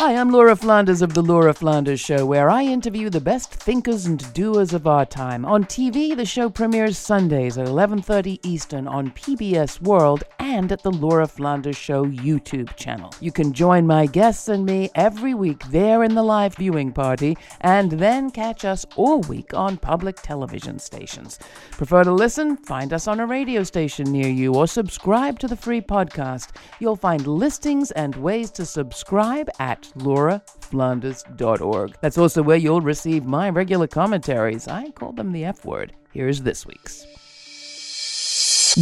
Hi, I'm Laura Flanders of The Laura Flanders Show, where I interview the best thinkers and doers of our time. On TV, the show premieres Sundays at 11:30 Eastern on PBS World and at the Laura Flanders Show YouTube channel. You can join my guests and me every week there in the live viewing party and then catch us all week on public television stations. Prefer to listen? Find us on a radio station near you or subscribe to the free podcast. You'll find listings and ways to subscribe at lauraflanders.org. That's also where you'll receive my regular commentaries. I call them the F word. Here's this week's.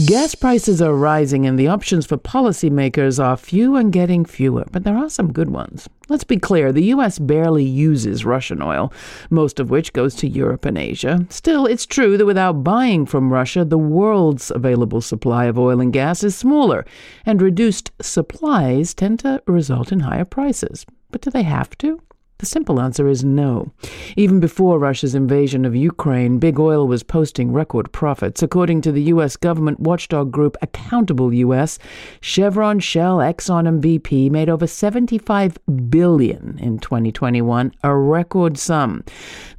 Gas prices are rising and the options for policymakers are few and getting fewer, but there are some good ones. Let's be clear the U.S. barely uses Russian oil, most of which goes to Europe and Asia. Still, it's true that without buying from Russia, the world's available supply of oil and gas is smaller, and reduced supplies tend to result in higher prices. But do they have to? The simple answer is no. Even before Russia's invasion of Ukraine, big oil was posting record profits. According to the U.S. government watchdog group Accountable U.S., Chevron, Shell, Exxon, and BP made over 75 billion in 2021, a record sum.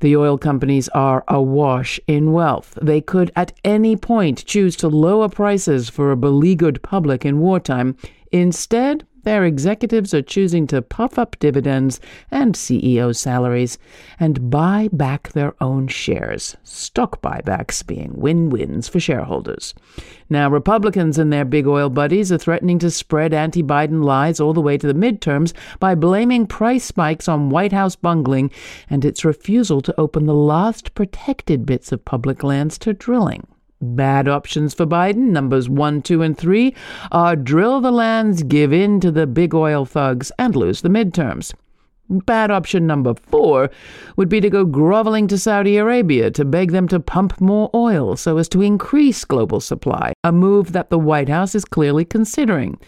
The oil companies are awash in wealth. They could at any point choose to lower prices for a beleaguered public in wartime. Instead, their executives are choosing to puff up dividends and CEO salaries and buy back their own shares, stock buybacks being win wins for shareholders. Now, Republicans and their big oil buddies are threatening to spread anti Biden lies all the way to the midterms by blaming price spikes on White House bungling and its refusal to open the last protected bits of public lands to drilling. Bad options for Biden, numbers one, two, and three, are drill the lands, give in to the big oil thugs, and lose the midterms. Bad option number four would be to go groveling to Saudi Arabia to beg them to pump more oil so as to increase global supply, a move that the White House is clearly considering.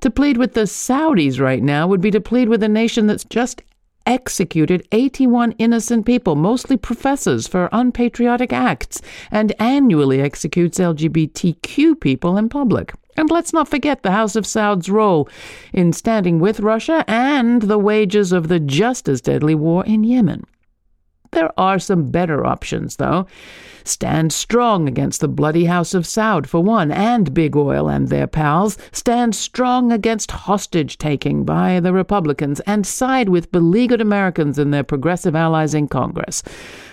To plead with the Saudis right now would be to plead with a nation that's just executed 81 innocent people, mostly professors, for unpatriotic acts, and annually executes LGBTQ people in public. And let's not forget the House of Saud's role in standing with Russia and the wages of the just as deadly war in Yemen. There are some better options, though. Stand strong against the bloody House of Saud, for one, and Big Oil and their pals. Stand strong against hostage taking by the Republicans and side with beleaguered Americans and their progressive allies in Congress.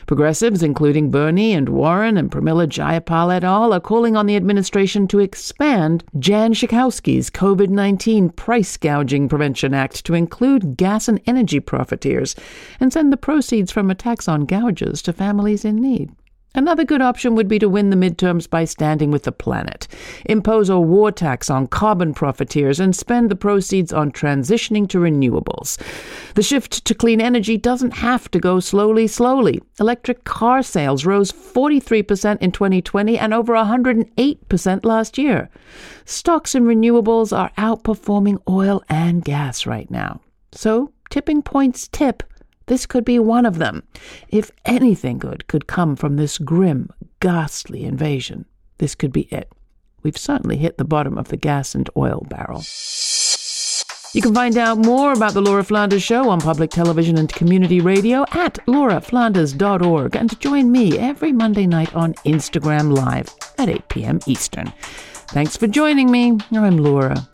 Progressives, including Bernie and Warren and Pramila Jayapal et al., are calling on the administration to expand Jan Schakowsky's COVID 19 Price Gouging Prevention Act to include gas and energy profiteers and send the proceeds from a tax on gouges to families in need. Another good option would be to win the midterms by standing with the planet, impose a war tax on carbon profiteers, and spend the proceeds on transitioning to renewables. The shift to clean energy doesn't have to go slowly, slowly. Electric car sales rose 43% in 2020 and over 108% last year. Stocks in renewables are outperforming oil and gas right now. So, tipping points tip this could be one of them. If anything good could come from this grim, ghastly invasion, this could be it. We've certainly hit the bottom of the gas and oil barrel. You can find out more about the Laura Flanders Show on public television and community radio at lauraflanders.org and join me every Monday night on Instagram Live at 8 p.m. Eastern. Thanks for joining me. I'm Laura.